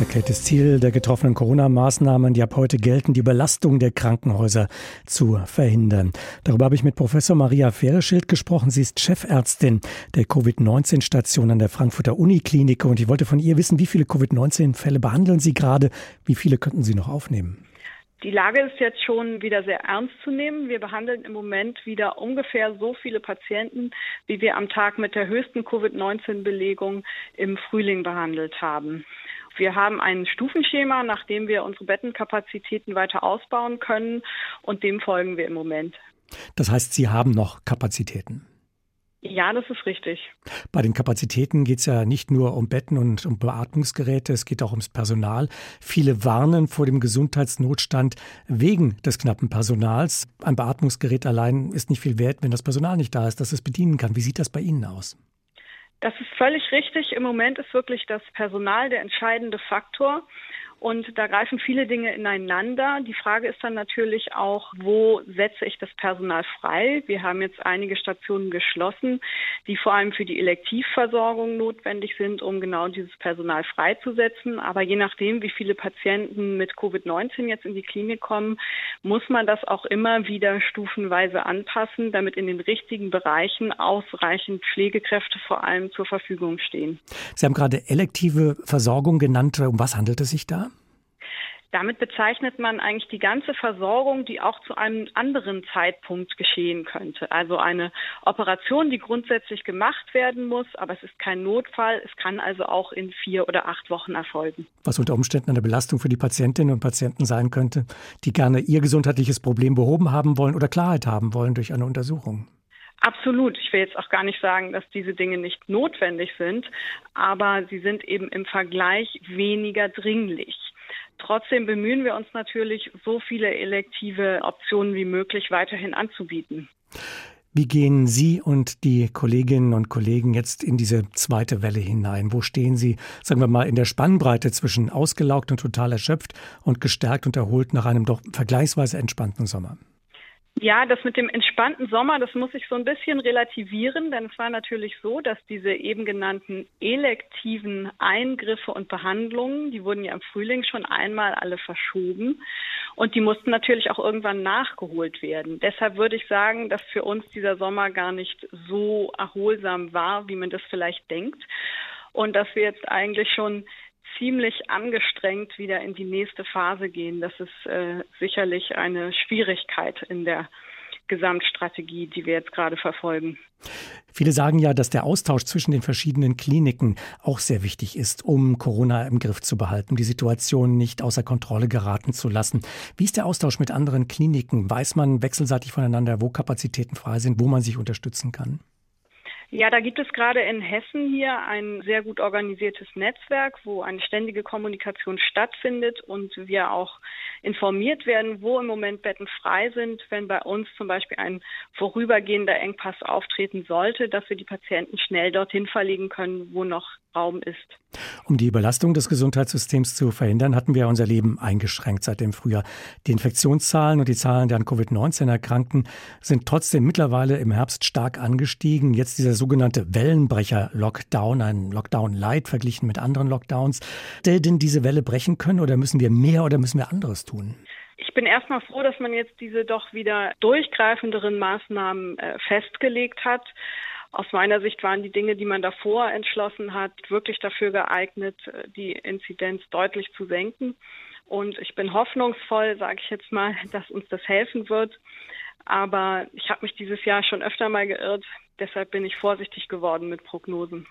Erklärtes Ziel der getroffenen Corona-Maßnahmen, die ab heute gelten, die Überlastung der Krankenhäuser zu verhindern. Darüber habe ich mit Professor Maria Fehreschild gesprochen. Sie ist Chefärztin der Covid-19-Station an der Frankfurter Uniklinik und ich wollte von ihr wissen, wie viele Covid-19-Fälle behandeln Sie gerade? Wie viele könnten Sie noch aufnehmen? Die Lage ist jetzt schon wieder sehr ernst zu nehmen. Wir behandeln im Moment wieder ungefähr so viele Patienten, wie wir am Tag mit der höchsten Covid-19-Belegung im Frühling behandelt haben. Wir haben ein Stufenschema, nach dem wir unsere Bettenkapazitäten weiter ausbauen können und dem folgen wir im Moment. Das heißt, Sie haben noch Kapazitäten? Ja, das ist richtig. Bei den Kapazitäten geht es ja nicht nur um Betten und um Beatmungsgeräte, es geht auch ums Personal. Viele warnen vor dem Gesundheitsnotstand wegen des knappen Personals. Ein Beatmungsgerät allein ist nicht viel wert, wenn das Personal nicht da ist, das es bedienen kann. Wie sieht das bei Ihnen aus? Das ist völlig richtig. Im Moment ist wirklich das Personal der entscheidende Faktor. Und da greifen viele Dinge ineinander. Die Frage ist dann natürlich auch, wo setze ich das Personal frei? Wir haben jetzt einige Stationen geschlossen, die vor allem für die Elektivversorgung notwendig sind, um genau dieses Personal freizusetzen. Aber je nachdem, wie viele Patienten mit Covid-19 jetzt in die Klinik kommen, muss man das auch immer wieder stufenweise anpassen, damit in den richtigen Bereichen ausreichend Pflegekräfte vor allem zur Verfügung stehen. Sie haben gerade elektive Versorgung genannt. Um was handelt es sich da? Damit bezeichnet man eigentlich die ganze Versorgung, die auch zu einem anderen Zeitpunkt geschehen könnte. Also eine Operation, die grundsätzlich gemacht werden muss, aber es ist kein Notfall. Es kann also auch in vier oder acht Wochen erfolgen. Was unter Umständen eine Belastung für die Patientinnen und Patienten sein könnte, die gerne ihr gesundheitliches Problem behoben haben wollen oder Klarheit haben wollen durch eine Untersuchung. Absolut. Ich will jetzt auch gar nicht sagen, dass diese Dinge nicht notwendig sind, aber sie sind eben im Vergleich weniger dringlich. Trotzdem bemühen wir uns natürlich, so viele elektive Optionen wie möglich weiterhin anzubieten. Wie gehen Sie und die Kolleginnen und Kollegen jetzt in diese zweite Welle hinein? Wo stehen Sie, sagen wir mal, in der Spannbreite zwischen ausgelaugt und total erschöpft und gestärkt und erholt nach einem doch vergleichsweise entspannten Sommer? Ja, das mit dem entspannten Sommer, das muss ich so ein bisschen relativieren, denn es war natürlich so, dass diese eben genannten elektiven Eingriffe und Behandlungen, die wurden ja im Frühling schon einmal alle verschoben und die mussten natürlich auch irgendwann nachgeholt werden. Deshalb würde ich sagen, dass für uns dieser Sommer gar nicht so erholsam war, wie man das vielleicht denkt und dass wir jetzt eigentlich schon ziemlich angestrengt wieder in die nächste Phase gehen. Das ist äh, sicherlich eine Schwierigkeit in der Gesamtstrategie, die wir jetzt gerade verfolgen. Viele sagen ja, dass der Austausch zwischen den verschiedenen Kliniken auch sehr wichtig ist, um Corona im Griff zu behalten, die Situation nicht außer Kontrolle geraten zu lassen. Wie ist der Austausch mit anderen Kliniken? Weiß man wechselseitig voneinander, wo Kapazitäten frei sind, wo man sich unterstützen kann? Ja, da gibt es gerade in Hessen hier ein sehr gut organisiertes Netzwerk, wo eine ständige Kommunikation stattfindet und wir auch informiert werden, wo im Moment Betten frei sind, wenn bei uns zum Beispiel ein vorübergehender Engpass auftreten sollte, dass wir die Patienten schnell dorthin verlegen können, wo noch Raum ist. Um die Überlastung des Gesundheitssystems zu verhindern, hatten wir unser Leben eingeschränkt seit dem Frühjahr. Die Infektionszahlen und die Zahlen der an Covid-19 Erkrankten sind trotzdem mittlerweile im Herbst stark angestiegen. Jetzt dieser sogenannte Wellenbrecher-Lockdown, ein Lockdown-Light verglichen mit anderen Lockdowns. Hätte denn diese Welle brechen können oder müssen wir mehr oder müssen wir anderes tun? Ich bin erstmal froh, dass man jetzt diese doch wieder durchgreifenderen Maßnahmen äh, festgelegt hat. Aus meiner Sicht waren die Dinge, die man davor entschlossen hat, wirklich dafür geeignet, die Inzidenz deutlich zu senken. Und ich bin hoffnungsvoll, sage ich jetzt mal, dass uns das helfen wird. Aber ich habe mich dieses Jahr schon öfter mal geirrt. Deshalb bin ich vorsichtig geworden mit Prognosen.